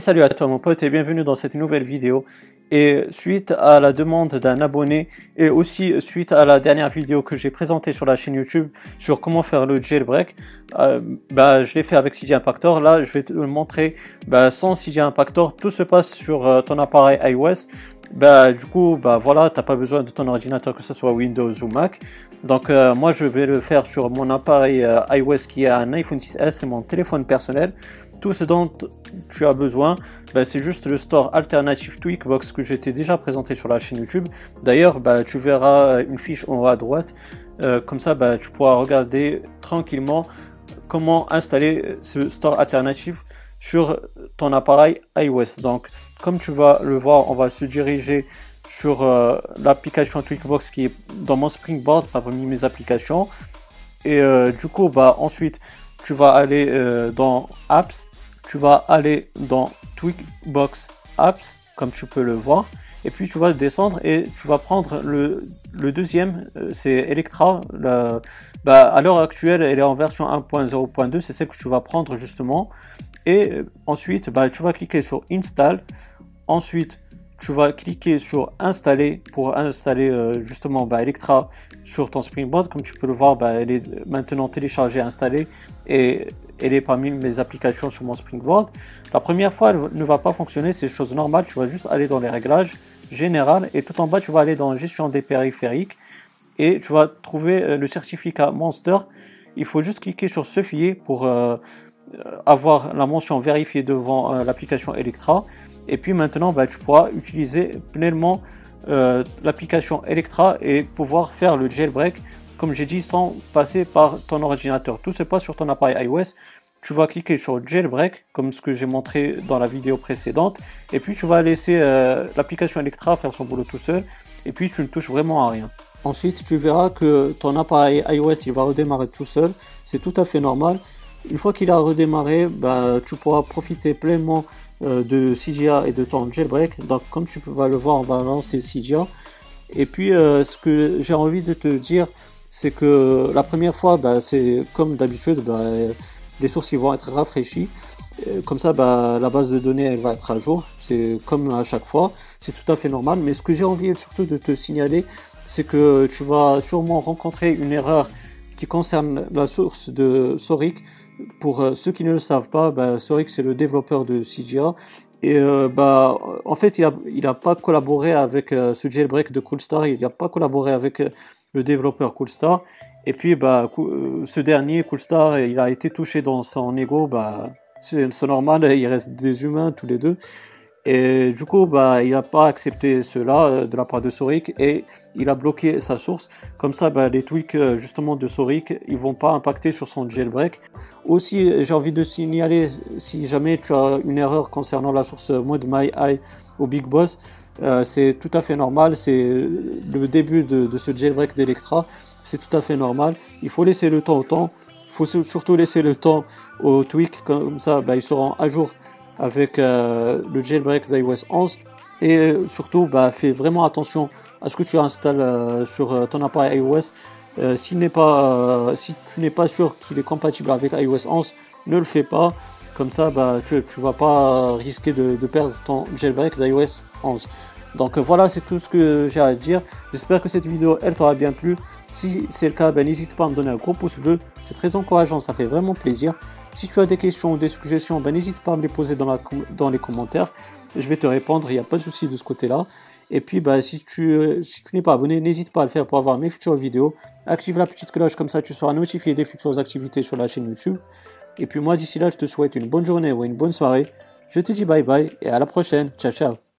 Salut à toi mon pote et bienvenue dans cette nouvelle vidéo. Et suite à la demande d'un abonné et aussi suite à la dernière vidéo que j'ai présentée sur la chaîne YouTube sur comment faire le jailbreak, euh, bah, je l'ai fait avec CD Impactor. Là, je vais te montrer bah, sans CD Impactor. Tout se passe sur euh, ton appareil iOS. Bah, du coup, bah voilà, t'as pas besoin de ton ordinateur que ce soit Windows ou Mac. Donc euh, moi, je vais le faire sur mon appareil iOS qui est un iPhone 6s, c'est mon téléphone personnel. Tout ce dont tu as besoin, bah, c'est juste le store alternatif Tweakbox que j'ai déjà présenté sur la chaîne YouTube. D'ailleurs, bah, tu verras une fiche en haut à droite. Euh, comme ça, bah, tu pourras regarder tranquillement comment installer ce store alternatif sur ton appareil iOS. Donc, comme tu vas le voir, on va se diriger sur euh, l'application Tweakbox qui est dans mon Springboard parmi mes applications. Et euh, du coup, bah, ensuite, tu vas aller dans Apps tu vas aller dans Tweakbox Apps, comme tu peux le voir, et puis tu vas descendre et tu vas prendre le, deuxième, euh, c'est Electra. bah, à l'heure actuelle, elle est en version 1.0.2, c'est celle que tu vas prendre justement. Et euh, ensuite, bah, tu vas cliquer sur Install. Ensuite, tu vas cliquer sur Installer pour installer euh, justement bah, Electra sur ton Springboard. Comme tu peux le voir, bah, elle est maintenant téléchargée, installée et elle est parmi mes applications sur mon Springboard. La première fois, elle ne va pas fonctionner, c'est chose normale. Tu vas juste aller dans les réglages général et tout en bas, tu vas aller dans gestion des périphériques et tu vas trouver euh, le certificat Monster. Il faut juste cliquer sur ce fichier pour euh, avoir la mention vérifiée devant l'application Electra. Et puis maintenant, bah, tu pourras utiliser pleinement euh, l'application Electra et pouvoir faire le jailbreak, comme j'ai dit, sans passer par ton ordinateur. Tout se passe sur ton appareil iOS. Tu vas cliquer sur jailbreak, comme ce que j'ai montré dans la vidéo précédente, et puis tu vas laisser euh, l'application Electra faire son boulot tout seul, et puis tu ne touches vraiment à rien. Ensuite, tu verras que ton appareil iOS il va redémarrer tout seul, c'est tout à fait normal. Une fois qu'il a redémarré, bah, tu pourras profiter pleinement de CGA et de ton jailbreak. Donc comme tu vas le voir, on va lancer CGA. Et puis euh, ce que j'ai envie de te dire, c'est que la première fois, bah, c'est comme d'habitude, bah, les sources vont être rafraîchies. Comme ça, bah, la base de données elle va être à jour. C'est comme à chaque fois. C'est tout à fait normal. Mais ce que j'ai envie surtout de te signaler, c'est que tu vas sûrement rencontrer une erreur qui concerne la source de Soric. Pour euh, ceux qui ne le savent pas, bah, Soric c'est le développeur de CGA et euh, bah en fait il a il a pas collaboré avec euh, ce jailbreak de Coolstar, il n'a pas collaboré avec le développeur Coolstar. Et puis bah ce dernier Coolstar il a été touché dans son ego. Bah c'est normal, il reste des humains tous les deux et du coup, bah, il n'a pas accepté cela euh, de la part de Soric et il a bloqué sa source. Comme ça, bah, les tweaks euh, justement de Soric, ils vont pas impacter sur son jailbreak. Aussi, j'ai envie de signaler, si jamais tu as une erreur concernant la source mode MyEye au Big Boss, euh, c'est tout à fait normal. C'est le début de, de ce jailbreak d'Electra. C'est tout à fait normal. Il faut laisser le temps au temps. Il faut surtout laisser le temps aux tweaks. Comme ça, bah, ils seront à jour avec euh, le jailbreak d'iOS 11 et euh, surtout bah, fais vraiment attention à ce que tu installes euh, sur ton appareil iOS. Si, n'est pas, si tu n'es pas sûr qu'il est compatible avec iOS 11 ne le fais pas. Comme ça bah, tu ne vas pas risquer de, perdre ton jailbreak d'iOS 11 donc voilà c'est tout ce que j'ai à dire. J'espère que cette vidéo elle t'aura bien plu. Si c'est le cas ben, n'hésite pas à me donner un gros pouce bleu. C'est très encourageant ça fait vraiment plaisir si tu as des questions ou des suggestions, ben, n'hésite pas à me les poser dans, dans les commentaires. Je vais te répondre, il n'y a pas de souci de ce côté-là. Et puis, bah, si tu, si tu n'es pas abonné, n'hésite pas à le faire pour avoir mes futures vidéos. Active la petite cloche, comme ça tu seras notifié des futures activités sur la chaîne YouTube. Et puis moi, d'ici là, je te souhaite une bonne journée ou une bonne soirée. Je te dis bye bye et à la prochaine. Ciao, ciao.